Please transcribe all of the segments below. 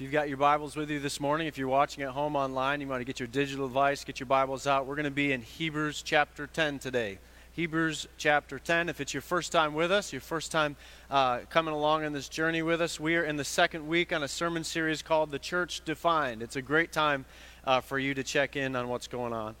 If you've got your Bibles with you this morning, if you're watching at home online, you want to get your digital device, get your Bibles out. We're going to be in Hebrews chapter 10 today. Hebrews chapter 10. If it's your first time with us, your first time uh, coming along on this journey with us, we are in the second week on a sermon series called The Church Defined. It's a great time uh, for you to check in on what's going on.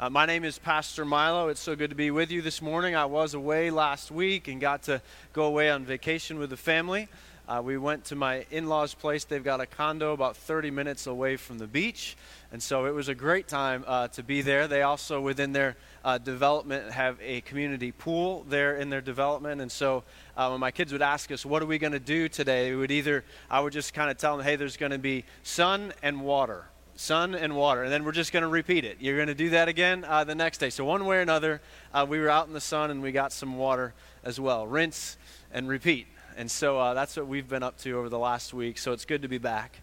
Uh, my name is Pastor Milo. It's so good to be with you this morning. I was away last week and got to go away on vacation with the family. Uh, we went to my in law's place. They've got a condo about 30 minutes away from the beach. And so it was a great time uh, to be there. They also, within their uh, development, have a community pool there in their development. And so uh, when my kids would ask us, What are we going to do today? We would either, I would just kind of tell them, Hey, there's going to be sun and water. Sun and water. And then we're just going to repeat it. You're going to do that again uh, the next day. So, one way or another, uh, we were out in the sun and we got some water as well. Rinse and repeat. And so uh, that's what we've been up to over the last week. So it's good to be back.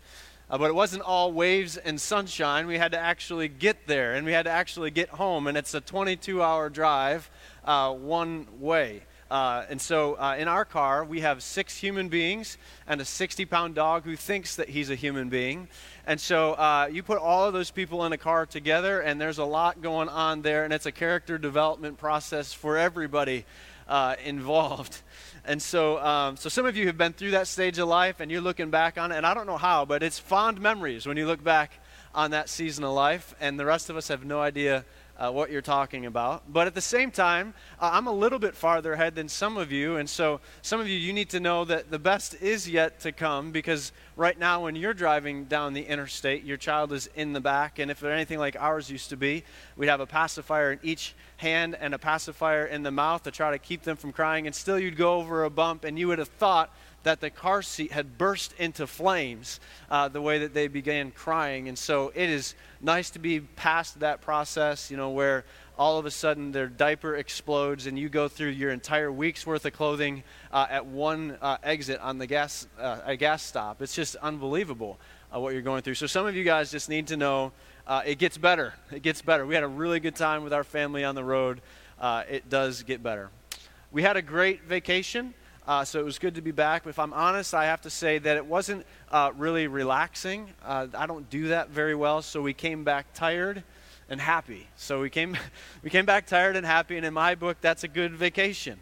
Uh, but it wasn't all waves and sunshine. We had to actually get there and we had to actually get home. And it's a 22 hour drive uh, one way. Uh, and so uh, in our car, we have six human beings and a 60 pound dog who thinks that he's a human being. And so uh, you put all of those people in a car together, and there's a lot going on there, and it's a character development process for everybody uh, involved. And so, um, so some of you have been through that stage of life and you're looking back on it, and I don't know how, but it's fond memories when you look back on that season of life, and the rest of us have no idea uh, what you're talking about. But at the same time, uh, I'm a little bit farther ahead than some of you. And so, some of you, you need to know that the best is yet to come because right now, when you're driving down the interstate, your child is in the back. And if they're anything like ours used to be, we'd have a pacifier in each hand and a pacifier in the mouth to try to keep them from crying. And still, you'd go over a bump, and you would have thought that the car seat had burst into flames uh, the way that they began crying. And so it is nice to be past that process, you know, where all of a sudden their diaper explodes and you go through your entire week's worth of clothing uh, at one uh, exit on the gas, uh, a gas stop. It's just unbelievable uh, what you're going through. So some of you guys just need to know uh, it gets better. It gets better. We had a really good time with our family on the road. it does get better. We had a great vacation. Uh, so it was good to be back. But if I'm honest, I have to say that it wasn't uh, really relaxing. Uh, I don't do that very well. So we came back tired and happy. So we came, we came back tired and happy. And in my book, that's a good vacation.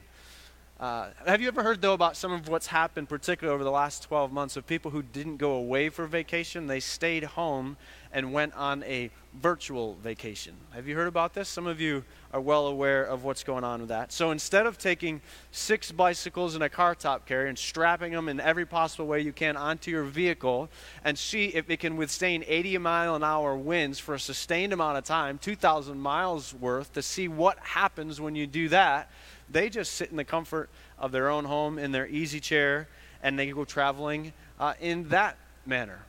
Uh, have you ever heard, though, about some of what's happened, particularly over the last 12 months, of people who didn't go away for vacation? They stayed home and went on a virtual vacation. Have you heard about this? Some of you are well aware of what's going on with that. So instead of taking six bicycles and a car top carrier and strapping them in every possible way you can onto your vehicle and see if it can withstand 80 mile an hour winds for a sustained amount of time, 2,000 miles worth, to see what happens when you do that, they just sit in the comfort of their own home in their easy chair and they go traveling uh, in that manner.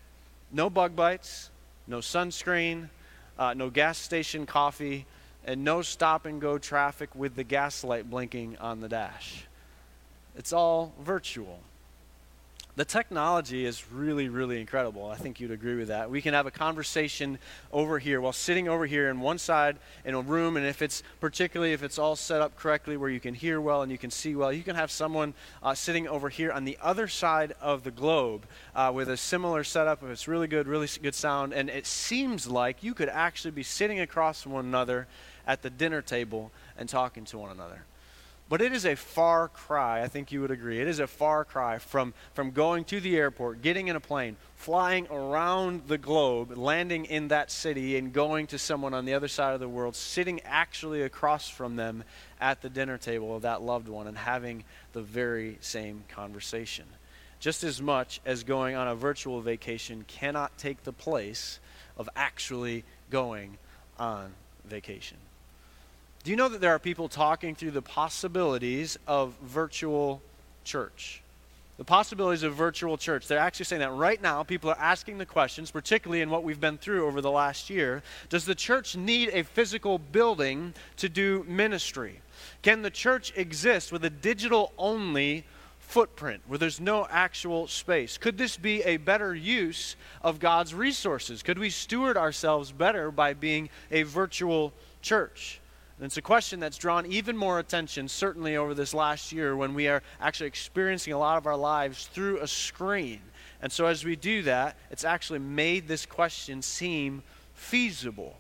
No bug bites, no sunscreen, uh, no gas station coffee, and no stop and go traffic with the gas light blinking on the dash. It's all virtual. The technology is really, really incredible. I think you'd agree with that. We can have a conversation over here while sitting over here in one side in a room, and if it's particularly if it's all set up correctly where you can hear well and you can see well, you can have someone uh, sitting over here on the other side of the globe uh, with a similar setup. If it's really good, really good sound, and it seems like you could actually be sitting across from one another at the dinner table and talking to one another. But it is a far cry, I think you would agree. It is a far cry from, from going to the airport, getting in a plane, flying around the globe, landing in that city, and going to someone on the other side of the world, sitting actually across from them at the dinner table of that loved one and having the very same conversation. Just as much as going on a virtual vacation cannot take the place of actually going on vacation. Do you know that there are people talking through the possibilities of virtual church? The possibilities of virtual church. They're actually saying that right now, people are asking the questions, particularly in what we've been through over the last year. Does the church need a physical building to do ministry? Can the church exist with a digital only footprint where there's no actual space? Could this be a better use of God's resources? Could we steward ourselves better by being a virtual church? It's a question that's drawn even more attention, certainly over this last year, when we are actually experiencing a lot of our lives through a screen. And so, as we do that, it's actually made this question seem feasible.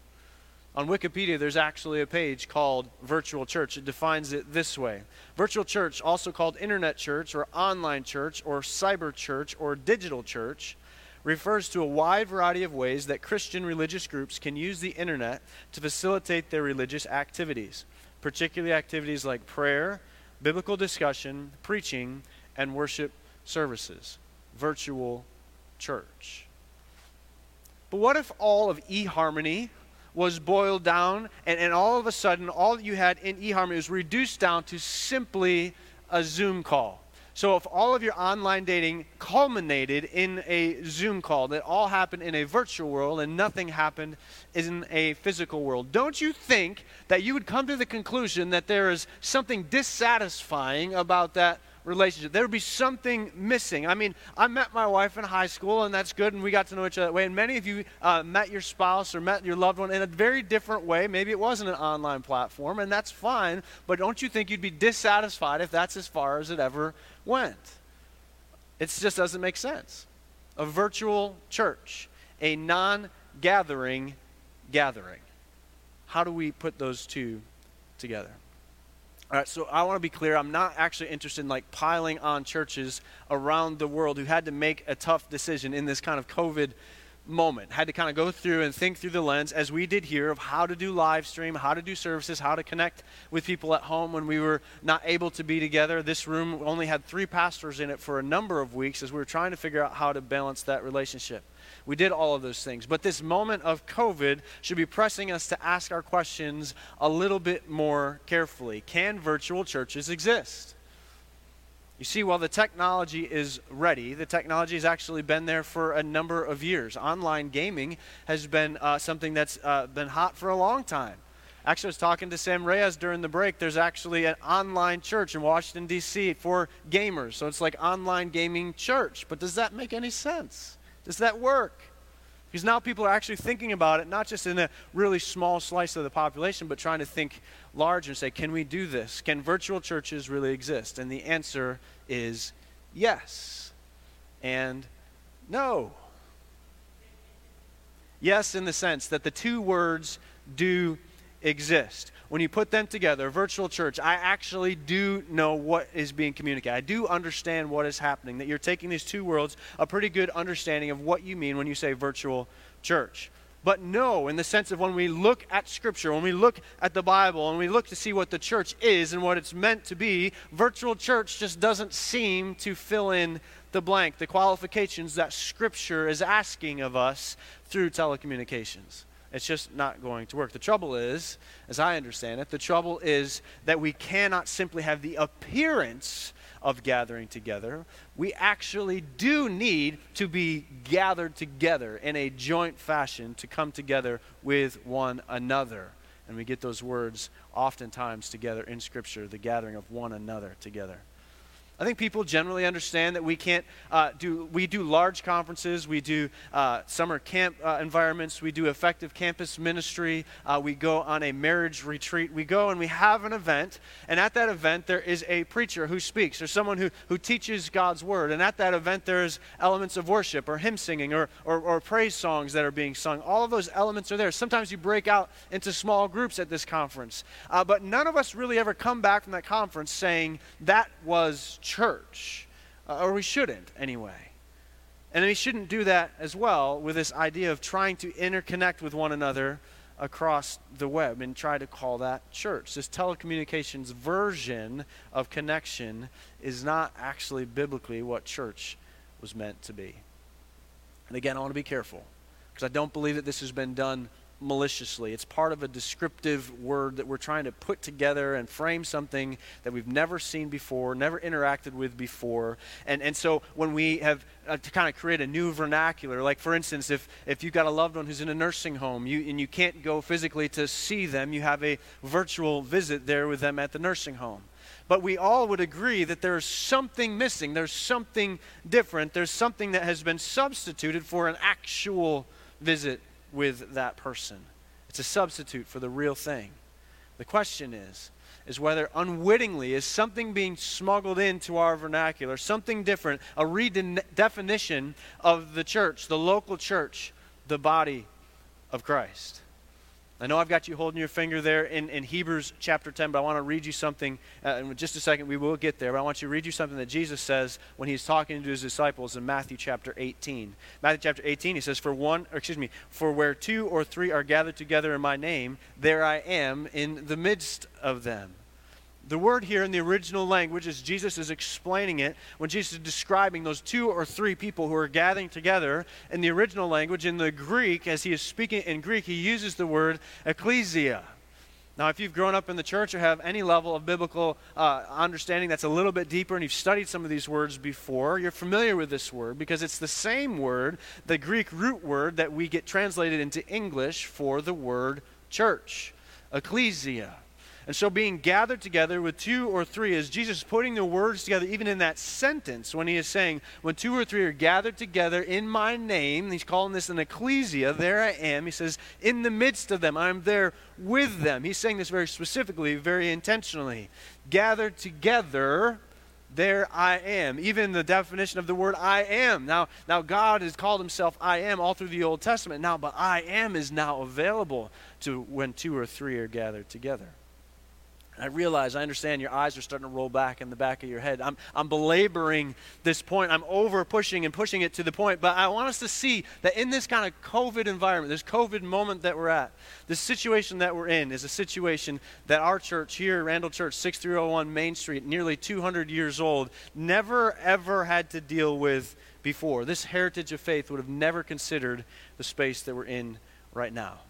On Wikipedia, there's actually a page called Virtual Church. It defines it this way Virtual church, also called Internet church or online church or cyber church or digital church, refers to a wide variety of ways that Christian religious groups can use the Internet to facilitate their religious activities, particularly activities like prayer, biblical discussion, preaching, and worship services. Virtual church. But what if all of eHarmony was boiled down, and, and all of a sudden, all that you had in eHarmony was reduced down to simply a Zoom call. So, if all of your online dating culminated in a Zoom call, that all happened in a virtual world and nothing happened in a physical world, don't you think that you would come to the conclusion that there is something dissatisfying about that relationship. There would be something missing. I mean, I met my wife in high school, and that's good, and we got to know each other that way. And many of you uh, met your spouse or met your loved one in a very different way. Maybe it wasn't an online platform, and that's fine, but don't you think you'd be dissatisfied if that's as far as it ever went? It just doesn't make sense. A virtual church, a non gathering gathering. How do we put those two together? All right, so I want to be clear. I'm not actually interested in like piling on churches around the world who had to make a tough decision in this kind of COVID moment. Had to kind of go through and think through the lens, as we did here, of how to do live stream, how to do services, how to connect with people at home when we were not able to be together. This room only had three pastors in it for a number of weeks as we were trying to figure out how to balance that relationship. We did all of those things. But this moment of COVID should be pressing us to ask our questions a little bit more carefully. Can virtual churches exist? You see, while the technology is ready, the technology has actually been there for a number of years. Online gaming has been uh, something that's uh, been hot for a long time. Actually, I was talking to Sam Reyes during the break. There's actually an online church in Washington, D.C. for gamers. So it's like online gaming church. But does that make any sense? Does that work? Because now people are actually thinking about it, not just in a really small slice of the population, but trying to think large and say, can we do this? Can virtual churches really exist? And the answer is yes and no. Yes, in the sense that the two words do exist. When you put them together, virtual church, I actually do know what is being communicated. I do understand what is happening, that you're taking these two worlds, a pretty good understanding of what you mean when you say virtual church. But no, in the sense of when we look at Scripture, when we look at the Bible, and we look to see what the church is and what it's meant to be, virtual church just doesn't seem to fill in the blank, the qualifications that Scripture is asking of us through telecommunications. It's just not going to work. The trouble is, as I understand it, the trouble is that we cannot simply have the appearance of gathering together. We actually do need to be gathered together in a joint fashion to come together with one another. And we get those words oftentimes together in Scripture the gathering of one another together. I think people generally understand that we can't uh, do, we do large conferences, we do uh, summer camp uh, environments, we do effective campus ministry, uh, we go on a marriage retreat. We go and we have an event, and at that event, there is a preacher who speaks. There's someone who, who teaches God's word, and at that event, there's elements of worship or hymn singing or, or, or praise songs that are being sung. All of those elements are there. Sometimes you break out into small groups at this conference, uh, but none of us really ever come back from that conference saying, That was church, uh, or we shouldn't anyway. And we shouldn't do that as well with this idea of trying to interconnect with one another across the web and try to call that church. This telecommunications version of connection is not actually biblically what church was meant to be. And again, I want to be careful because I don't believe that this has been done maliciously. It's part of a descriptive word that we're trying to put together and frame something that we've never seen before, never interacted with before. And, and so when we have uh, to kind of create a new vernacular, like for instance, if, if you've got a loved one who's in a nursing home you, and you can't go physically to see them, you have a virtual visit there with them at the nursing home but we all would agree that there's something missing. There's something different. There's something that has been substituted for an actual visit with that person. It's a substitute for the real thing. The question is, is whether unwittingly is something being smuggled into our vernacular, something different, a redefinition of the church, the local church, the body of Christ. I know I've got you holding your finger there in, in Hebrews chapter 10, but I want to read you something. Uh, in just a second, we will get there, but I want you to read you something that Jesus says when he's talking to his disciples in Matthew chapter 18. Matthew chapter 18, he says, For one, excuse me, for where two or three are gathered together in my name, there I am in the midst of them. The word here in the original language, as Jesus is explaining it, when Jesus is describing those two or three people who are gathering together, in the original language, in the Greek, as he is speaking in Greek, he uses the word ecclesia. Now, if you've grown up in the church or have any level of biblical uh, understanding that's a little bit deeper and you've studied some of these words before, you're familiar with this word because it's the same word, the Greek root word that we get translated into English for the word church, ecclesia. And so, being gathered together with two or three, is Jesus putting the words together, even in that sentence, when he is saying, When two or three are gathered together in my name, he's calling this an ecclesia, there I am. He says, In the midst of them, I'm there with them. He's saying this very specifically, very intentionally. Gathered together, there I am. Even the definition of the word I am. Now, now God has called himself I am all through the Old Testament now, but I am is now available to when two or three are gathered together. I realize, I understand your eyes are starting to roll back in the back of your head. I'm, I'm belaboring this point. I'm over pushing and pushing it to the point. But I want us to see that in this kind of COVID environment, this COVID moment that we're at, this situation that we're in is a situation that our church here, Randall Church, 6301 Main Street, nearly 200 years old, never ever had to deal with before. This heritage of faith would have never considered the space that we're in right now.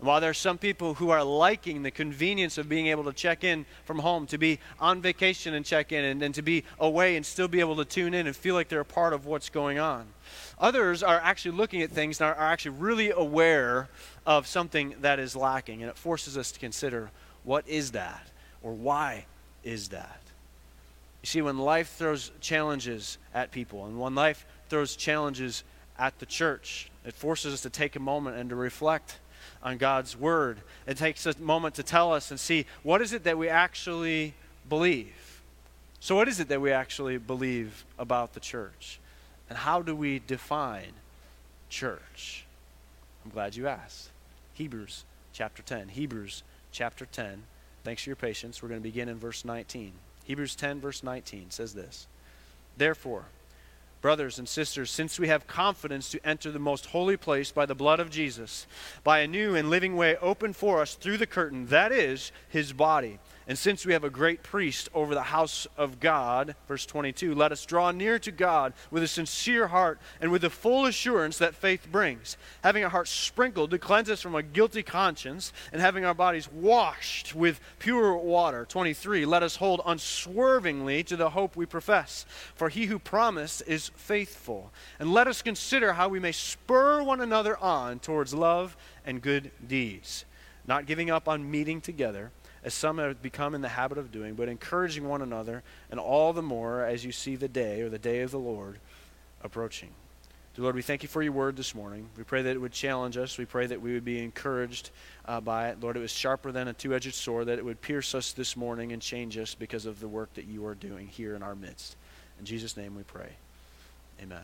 While there are some people who are liking the convenience of being able to check in from home, to be on vacation and check in, and, and to be away and still be able to tune in and feel like they're a part of what's going on. Others are actually looking at things and are, are actually really aware of something that is lacking. And it forces us to consider what is that? Or why is that? You see, when life throws challenges at people, and when life throws challenges at the church, it forces us to take a moment and to reflect on God's word. It takes a moment to tell us and see what is it that we actually believe. So, what is it that we actually believe about the church? And how do we define church? I'm glad you asked. Hebrews chapter 10. Hebrews chapter 10. Thanks for your patience. We're going to begin in verse 19. Hebrews 10, verse 19 says this Therefore, Brothers and sisters, since we have confidence to enter the most holy place by the blood of Jesus, by a new and living way opened for us through the curtain, that is, his body and since we have a great priest over the house of God, verse 22, let us draw near to God with a sincere heart and with the full assurance that faith brings, having our hearts sprinkled to cleanse us from a guilty conscience, and having our bodies washed with pure water. 23, let us hold unswervingly to the hope we profess, for he who promised is faithful. And let us consider how we may spur one another on towards love and good deeds, not giving up on meeting together as some have become in the habit of doing, but encouraging one another, and all the more as you see the day or the day of the Lord approaching. Dear Lord, we thank you for your word this morning. We pray that it would challenge us. We pray that we would be encouraged uh, by it. Lord, it was sharper than a two edged sword, that it would pierce us this morning and change us because of the work that you are doing here in our midst. In Jesus' name we pray. Amen.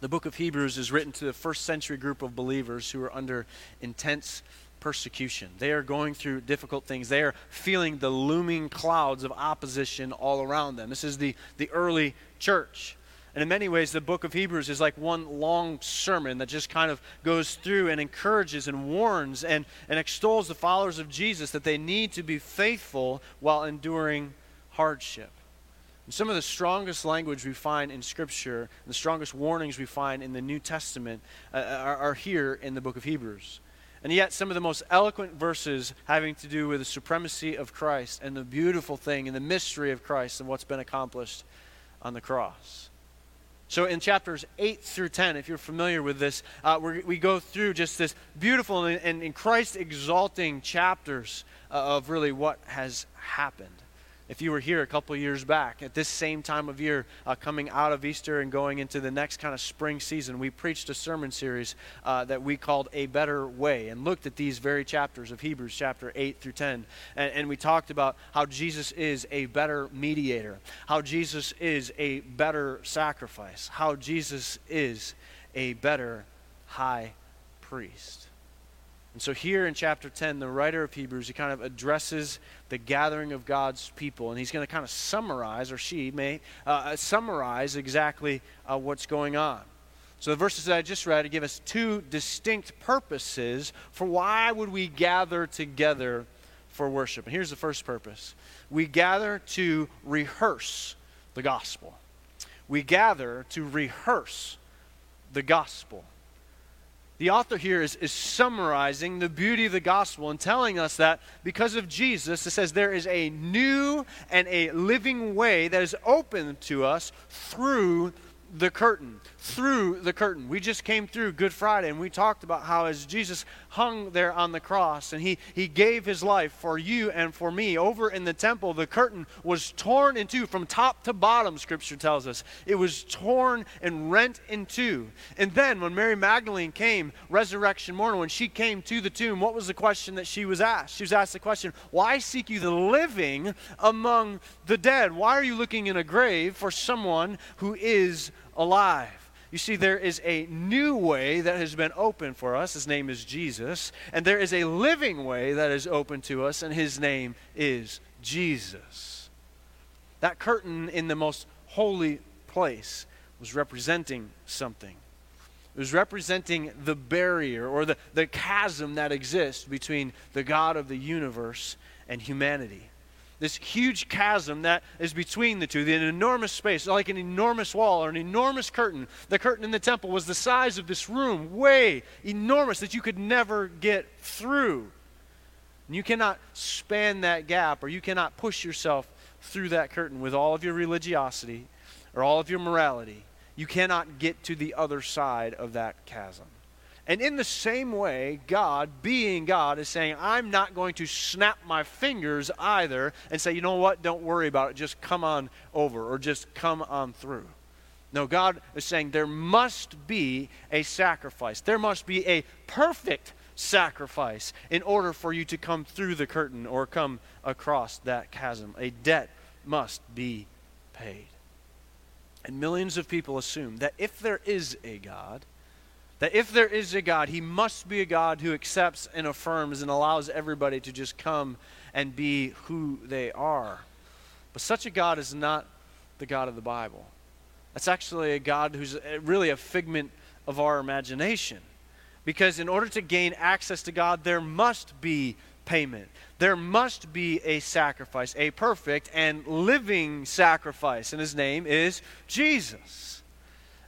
The book of Hebrews is written to the first century group of believers who are under intense persecution. They are going through difficult things. They are feeling the looming clouds of opposition all around them. This is the, the early church. And in many ways, the book of Hebrews is like one long sermon that just kind of goes through and encourages and warns and, and extols the followers of Jesus that they need to be faithful while enduring hardship. And some of the strongest language we find in Scripture, the strongest warnings we find in the New Testament, uh, are, are here in the book of Hebrews. And yet, some of the most eloquent verses having to do with the supremacy of Christ and the beautiful thing and the mystery of Christ and what's been accomplished on the cross. So, in chapters 8 through 10, if you're familiar with this, uh, we go through just this beautiful and, and, and Christ exalting chapters uh, of really what has happened. If you were here a couple years back, at this same time of year, uh, coming out of Easter and going into the next kind of spring season, we preached a sermon series uh, that we called A Better Way and looked at these very chapters of Hebrews, chapter 8 through 10. And, and we talked about how Jesus is a better mediator, how Jesus is a better sacrifice, how Jesus is a better high priest. And so, here in chapter 10, the writer of Hebrews, he kind of addresses the gathering of God's people, and he's going to kind of summarize, or she may uh, summarize exactly uh, what's going on. So, the verses that I just read give us two distinct purposes for why would we gather together for worship. And here's the first purpose we gather to rehearse the gospel. We gather to rehearse the gospel. The author here is, is summarizing the beauty of the gospel and telling us that because of Jesus, it says there is a new and a living way that is open to us through the curtain, through the curtain. We just came through Good Friday and we talked about how as Jesus hung there on the cross and he, he gave his life for you and for me over in the temple, the curtain was torn in two from top to bottom, Scripture tells us. It was torn and rent in two. And then when Mary Magdalene came, resurrection morning, when she came to the tomb, what was the question that she was asked? She was asked the question, Why seek you the living among the dead? Why are you looking in a grave for someone who is alive. You see, there is a new way that has been opened for us. His name is Jesus. And there is a living way that is open to us, and his name is Jesus. That curtain in the most holy place was representing something. It was representing the barrier or the, the chasm that exists between the God of the universe and humanity this huge chasm that is between the two, the enormous space, like an enormous wall or an enormous curtain. The curtain in the temple was the size of this room, way enormous that you could never get through. And you cannot span that gap or you cannot push yourself through that curtain with all of your religiosity or all of your morality. You cannot get to the other side of that chasm. And in the same way, God, being God, is saying, I'm not going to snap my fingers either and say, you know what, don't worry about it, just come on over or just come on through. No, God is saying there must be a sacrifice. There must be a perfect sacrifice in order for you to come through the curtain or come across that chasm. A debt must be paid. And millions of people assume that if there is a God, that if there is a God, he must be a God who accepts and affirms and allows everybody to just come and be who they are. But such a God is not the God of the Bible. That's actually a God who's really a figment of our imagination. Because in order to gain access to God, there must be payment. There must be a sacrifice, a perfect and living sacrifice. And his name is Jesus.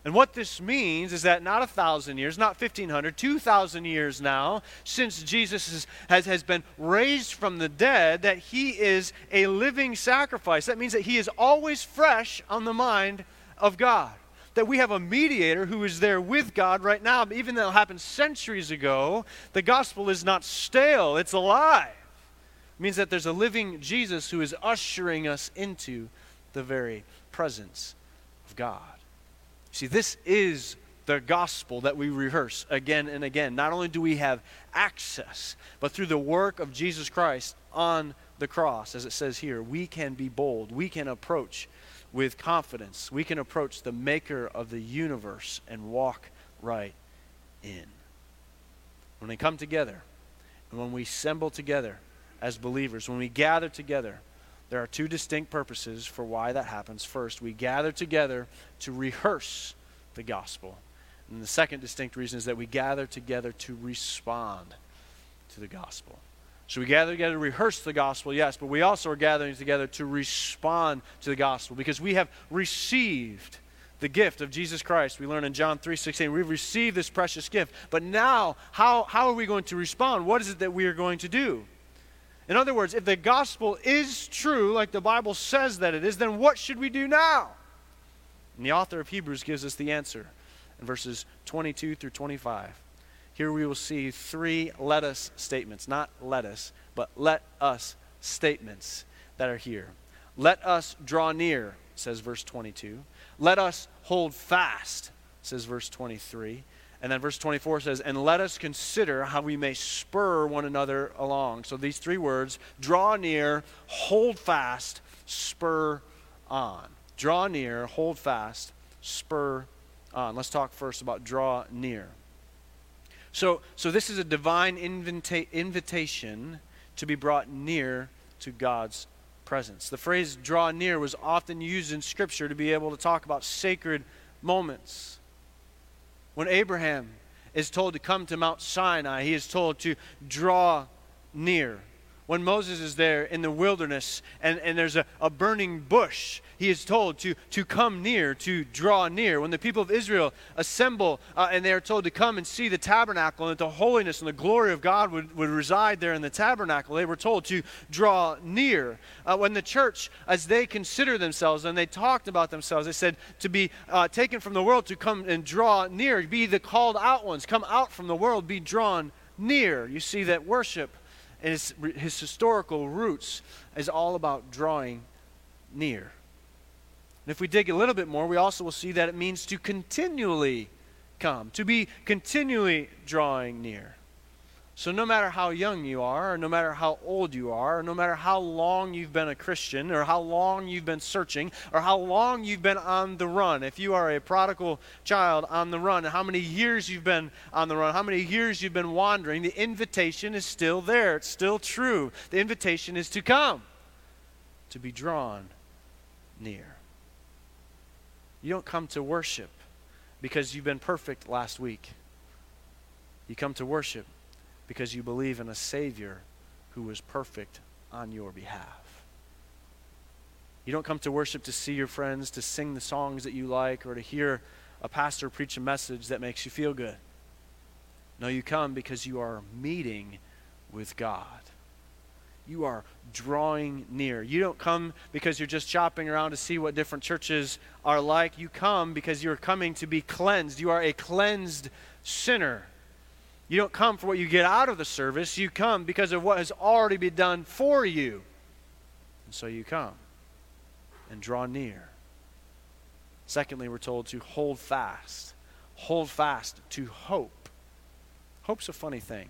And what this means is that not a thousand years, not 1,500, 2,000 years now, since Jesus is, has, has been raised from the dead, that he is a living sacrifice. That means that he is always fresh on the mind of God. That we have a mediator who is there with God right now. Even though it happened centuries ago, the gospel is not stale, it's alive. It means that there's a living Jesus who is ushering us into the very presence of God. See, this is the gospel that we rehearse again and again. Not only do we have access, but through the work of Jesus Christ on the cross, as it says here, we can be bold. We can approach with confidence. We can approach the maker of the universe and walk right in. When we come together and when we assemble together as believers, when we gather together, there are two distinct purposes for why that happens. First, we gather together to rehearse the gospel. And the second distinct reason is that we gather together to respond to the gospel. So we gather together to rehearse the gospel, yes, but we also are gathering together to respond to the gospel because we have received the gift of Jesus Christ. We learn in John 3:16, we've received this precious gift. But now, how, how are we going to respond? What is it that we are going to do? In other words, if the gospel is true, like the Bible says that it is, then what should we do now? And the author of Hebrews gives us the answer in verses 22 through 25. Here we will see three let us statements, not let us, but let us statements that are here. Let us draw near, says verse 22. Let us hold fast, says verse 23. And then verse 24 says, And let us consider how we may spur one another along. So these three words draw near, hold fast, spur on. Draw near, hold fast, spur on. Let's talk first about draw near. So, so this is a divine invita- invitation to be brought near to God's presence. The phrase draw near was often used in Scripture to be able to talk about sacred moments. When Abraham is told to come to Mount Sinai, he is told to draw near when Moses is there in the wilderness and, and there's a, a burning bush, he is told to, to come near, to draw near. When the people of Israel assemble uh, and they are told to come and see the tabernacle and that the holiness and the glory of God would, would reside there in the tabernacle, they were told to draw near. Uh, when the church, as they consider themselves and they talked about themselves, they said to be uh, taken from the world, to come and draw near, be the called out ones, come out from the world, be drawn near. You see that worship and his, his historical roots is all about drawing near. And if we dig a little bit more, we also will see that it means to continually come, to be continually drawing near. So, no matter how young you are, or no matter how old you are, or no matter how long you've been a Christian, or how long you've been searching, or how long you've been on the run, if you are a prodigal child on the run, how many years you've been on the run, how many years you've been wandering, the invitation is still there. It's still true. The invitation is to come, to be drawn near. You don't come to worship because you've been perfect last week. You come to worship because you believe in a Savior who was perfect on your behalf. You don't come to worship to see your friends, to sing the songs that you like, or to hear a pastor preach a message that makes you feel good. No, you come because you are meeting with God. You are drawing near. You don't come because you're just shopping around to see what different churches are like. You come because you're coming to be cleansed. You are a cleansed sinner. You don't come for what you get out of the service. You come because of what has already been done for you. And so you come and draw near. Secondly, we're told to hold fast. Hold fast to hope. Hope's a funny thing.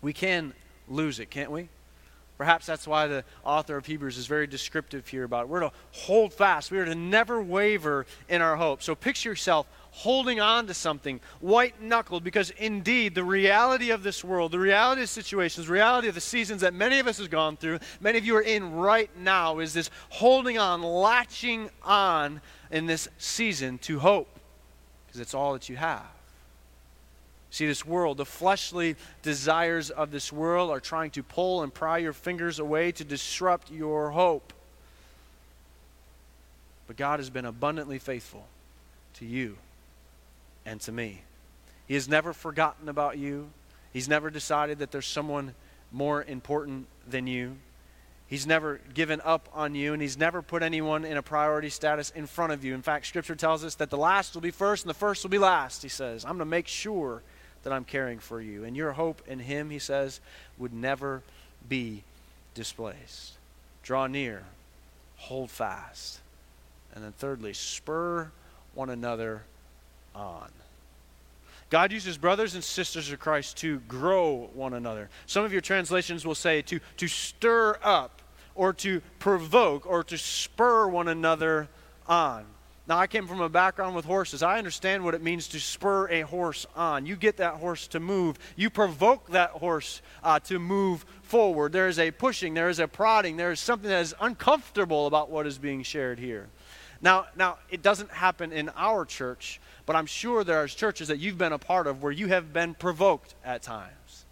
We can lose it, can't we? Perhaps that's why the author of Hebrews is very descriptive here about it. We're to hold fast. We are to never waver in our hope. So picture yourself holding on to something, white knuckled, because indeed the reality of this world, the reality of situations, the reality of the seasons that many of us have gone through, many of you are in right now, is this holding on, latching on in this season to hope, because it's all that you have. See, this world, the fleshly desires of this world are trying to pull and pry your fingers away to disrupt your hope. But God has been abundantly faithful to you and to me. He has never forgotten about you. He's never decided that there's someone more important than you. He's never given up on you, and He's never put anyone in a priority status in front of you. In fact, Scripture tells us that the last will be first and the first will be last. He says, I'm going to make sure that I'm caring for you. And your hope in Him, He says, would never be displaced. Draw near, hold fast. And then, thirdly, spur one another on. God uses brothers and sisters of Christ to grow one another. Some of your translations will say to, to stir up or to provoke or to spur one another on. Now, I came from a background with horses. I understand what it means to spur a horse on. You get that horse to move, you provoke that horse uh, to move forward. There is a pushing, there is a prodding, there is something that is uncomfortable about what is being shared here. Now, now it doesn't happen in our church, but I'm sure there are churches that you've been a part of where you have been provoked at times.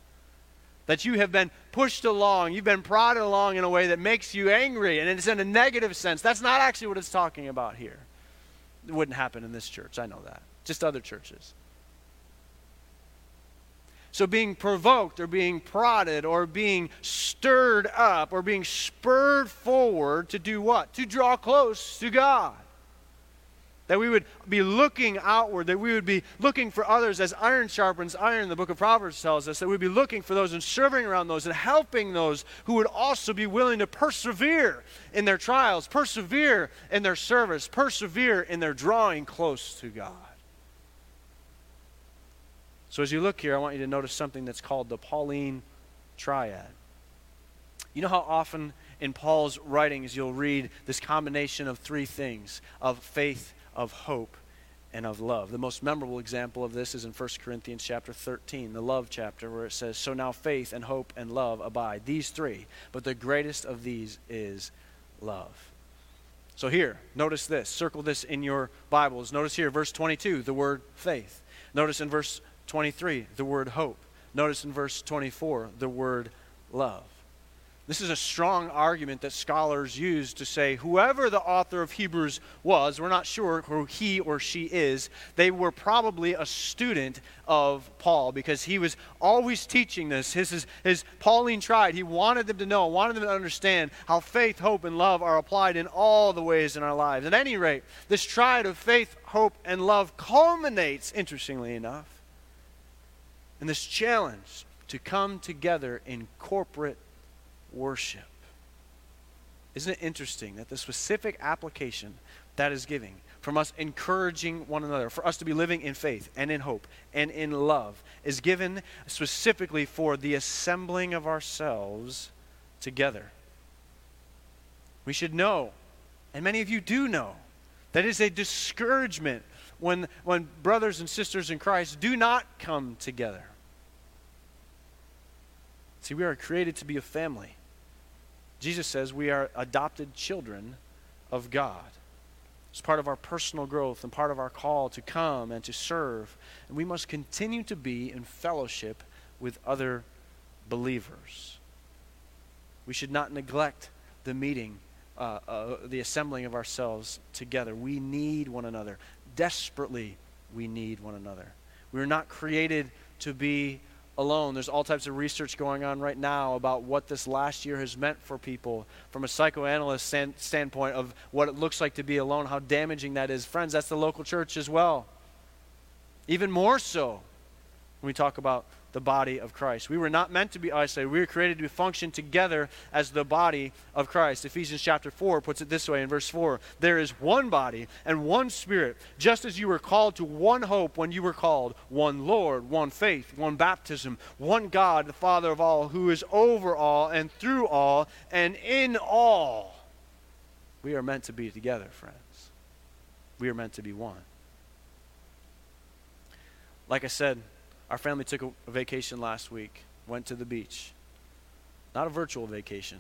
That you have been pushed along, you've been prodded along in a way that makes you angry, and it's in a negative sense. That's not actually what it's talking about here. It wouldn't happen in this church, I know that. Just other churches. So, being provoked or being prodded or being stirred up or being spurred forward to do what? To draw close to God. That we would be looking outward, that we would be looking for others as iron sharpens iron, the book of Proverbs tells us, that we'd be looking for those and serving around those and helping those who would also be willing to persevere in their trials, persevere in their service, persevere in their drawing close to God. So as you look here, I want you to notice something that's called the Pauline triad. You know how often in Paul's writings you'll read this combination of three things of faith, of hope, and of love. The most memorable example of this is in 1 Corinthians chapter 13, the love chapter, where it says, So now faith and hope and love abide. These three. But the greatest of these is love. So here, notice this. Circle this in your Bibles. Notice here, verse 22, the word faith. Notice in verse 23, the word hope. Notice in verse 24, the word love. This is a strong argument that scholars use to say whoever the author of Hebrews was, we're not sure who he or she is, they were probably a student of Paul because he was always teaching this. His, his, his Pauline triad, he wanted them to know, wanted them to understand how faith, hope, and love are applied in all the ways in our lives. At any rate, this triad of faith, hope, and love culminates, interestingly enough, in this challenge to come together in corporate worship. Isn't it interesting that the specific application that is giving from us encouraging one another, for us to be living in faith and in hope and in love, is given specifically for the assembling of ourselves together? We should know, and many of you do know, that is a discouragement when, when brothers and sisters in Christ do not come together. See, we are created to be a family. Jesus says we are adopted children of God. It's part of our personal growth and part of our call to come and to serve. And we must continue to be in fellowship with other believers. We should not neglect the meeting, uh, uh, the assembling of ourselves together. We need one another. Desperately, we need one another. We are not created to be alone. There's all types of research going on right now about what this last year has meant for people from a psychoanalyst stand, standpoint of what it looks like to be alone, how damaging that is. Friends, that's the local church as well. Even more so when we talk about the body of Christ. We were not meant to be isolated. We were created to function together as the body of Christ. Ephesians chapter 4 puts it this way in verse 4 There is one body and one spirit, just as you were called to one hope when you were called, one Lord, one faith, one baptism, one God, the Father of all, who is over all and through all and in all. We are meant to be together, friends. We are meant to be one. Like I said, our family took a, vacation last week, went to the beach. Not a virtual vacation,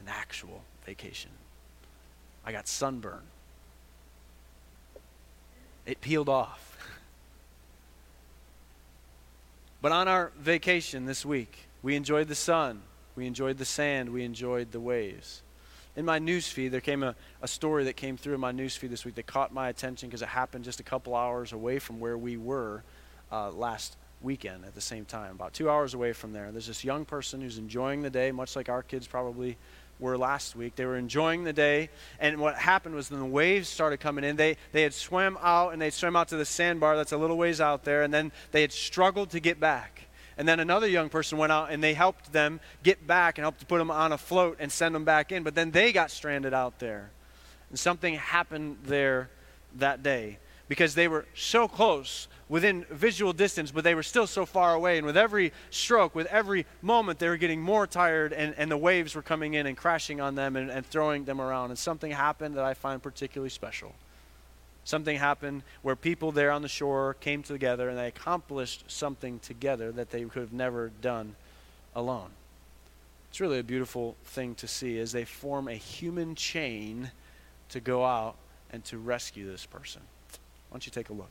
an actual vacation. I got sunburn. It peeled off. but on our vacation this week, we enjoyed the sun, we enjoyed the sand, we enjoyed the waves. In my newsfeed, there came a, a story that came through in my newsfeed this week that caught my attention because it happened just a couple hours away from where we were uh, last weekend at the same time, about two hours away from there. There's this young person who's enjoying the day, much like our kids probably were last week. They were enjoying the day, and what happened was then the waves started coming in, they, they had swam out and they swam out to the sandbar that's a little ways out there, and then they had struggled to get back. And then another young person went out and they helped them get back and helped to put them on a float and send them back in. But then they got stranded out there. And something happened there that day because they were so close within visual distance, but they were still so far away. And with every stroke, with every moment, they were getting more tired, and, and the waves were coming in and crashing on them and, and throwing them around. And something happened that I find particularly special. Something happened where people there on the shore came together and they accomplished something together that they could have never done alone. It's really a beautiful thing to see as they form a human chain to go out and to rescue this person. Why don't you take a look?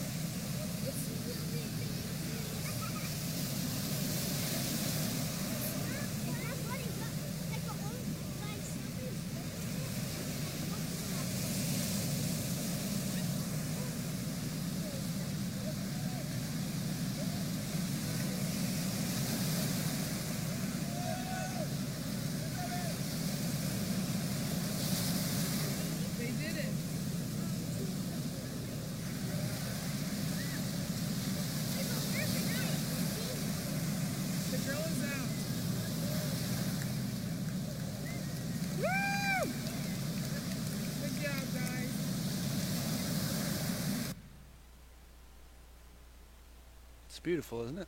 beautiful, isn't it?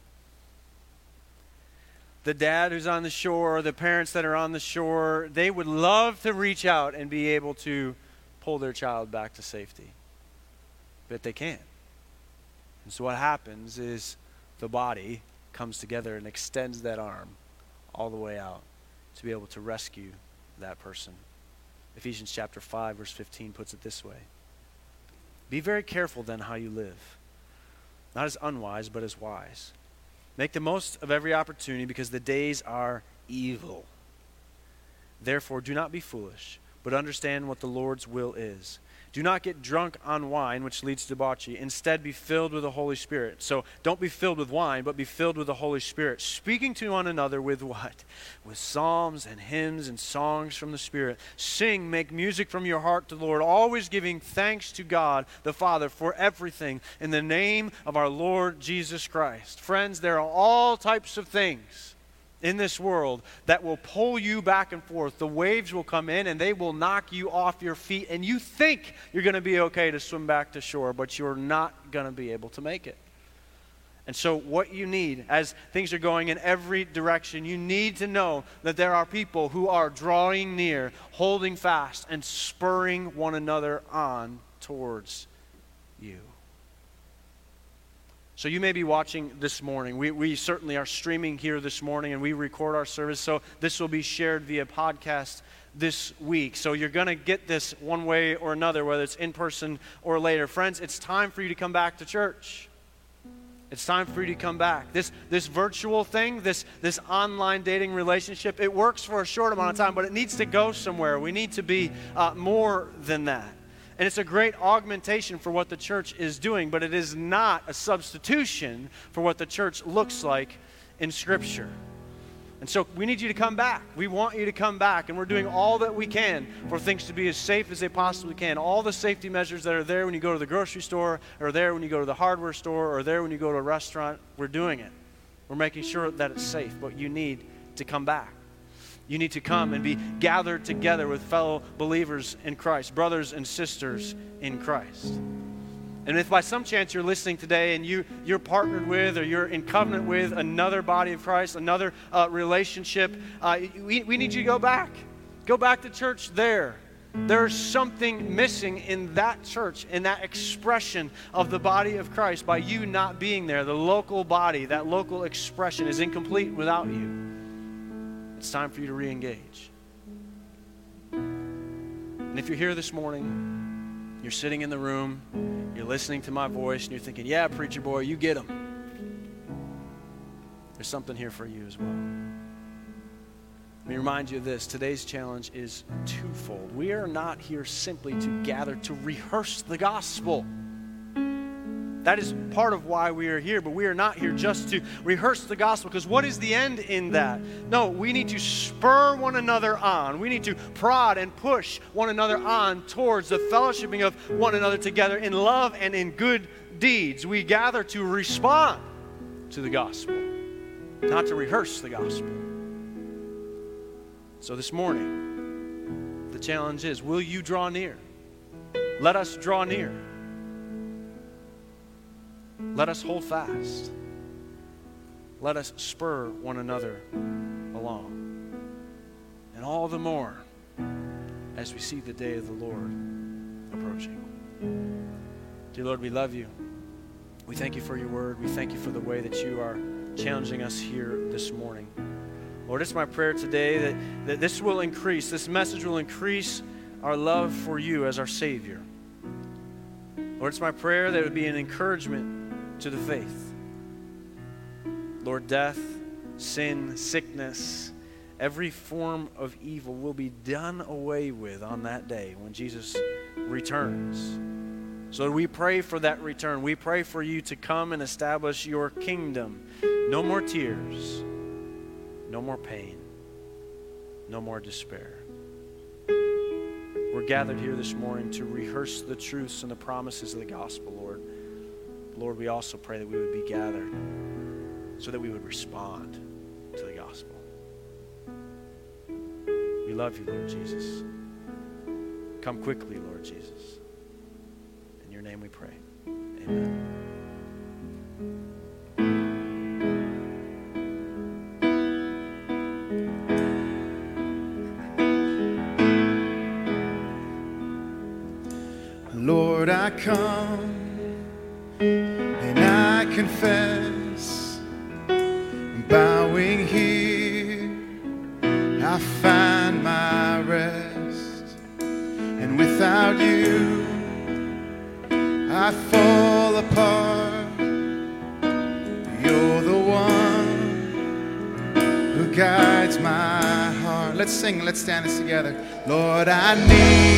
The dad who's on the shore, the parents that are on the shore, they would love to reach out and be able to pull their child back to safety. But they can't. And so what happens is the body comes together and extends that arm all the way out to be able to rescue that person. Ephesians chapter 5 verse 15 puts it this way. Be very careful then how you live. Not as unwise, but as wise. Make the most of every opportunity because the days are evil. Therefore, do not be foolish, but understand what the Lord's will is. Do not get drunk on wine, which leads to debauchery. Instead, be filled with the Holy Spirit. So don't be filled with wine, but be filled with the Holy Spirit, speaking to one another with what? With psalms and hymns and songs from the Spirit. Sing, make music from your heart to the Lord, always giving thanks to God the Father for everything in the name of our Lord Jesus Christ. Friends, there are all types of things in this world that will pull you back and forth. The waves will come in and they will knock you off your feet, and you think you're going to be okay to swim back to shore, but you're not going to be able to make it. And so, what you need as things are going in every direction, you need to know that there are people who are drawing near, holding fast, and spurring one another on towards you. So you may be watching this morning. We, we certainly are streaming here this morning and we record our service. So this will be shared via podcast this week. So you're going to get this one way or another, whether it's in person or later. Friends, it's time for you to come back to church. It's time for you to come back. This, this virtual thing, this, this online dating relationship, it works for a short amount of time, but it needs to go somewhere. We need to be uh, more than that. And it's a great augmentation for what the church is doing, but it is not a substitution for what the church looks like in Scripture. And so we need you to come back. We want you to come back, and we're doing all that we can for things to be as safe as they possibly can. All the safety measures that are there when you go to the grocery store, or there when you go to the hardware store, or there when you go to a restaurant, we're doing it. We're making sure that it's safe, but you need to come back. You need to come and be gathered together with fellow believers in Christ, brothers and sisters in Christ. And if by some chance you're listening today and you, you're partnered with or you're in covenant with another body of Christ, another uh, relationship, uh, we, we need you to go back. Go back to church there. There's something missing in that church, in that expression of the body of Christ by you not being there. The local body, that local expression is incomplete without you. It's time for you to re engage. And if you're here this morning, you're sitting in the room, you're listening to my voice, and you're thinking, yeah, preacher boy, you get them. There's something here for you as well. Let me remind you of this today's challenge is twofold. We are not here simply to gather to rehearse the gospel. That is part of why we are here, but we are not here just to rehearse the gospel because what is the end in that? No, we need to spur one another on. We need to prod and push one another on towards the fellowshipping of one another together in love and in good deeds. We gather to respond to the gospel, not to rehearse the gospel. So this morning, the challenge is will you draw near? Let us draw near. Let us hold fast. Let us spur one another along. And all the more as we see the day of the Lord approaching. Dear Lord, we love you. We thank you for your word. We thank you for the way that you are challenging us here this morning. Lord, it's my prayer today that, that this will increase, this message will increase our love for you as our Savior. Lord, it's my prayer that it would be an encouragement to the faith. Lord, death, sin, sickness, every form of evil will be done away with on that day when Jesus returns. So we pray for that return. We pray for you to come and establish your kingdom. No more tears, no more pain, no more despair. We're gathered here this morning to rehearse the truths and the promises of the gospel, Lord. Lord, we also pray that we would be gathered so that we would respond to the gospel. We love you, Lord Jesus. Come quickly, Lord Jesus. In your name we pray. Amen. Lord, I come Need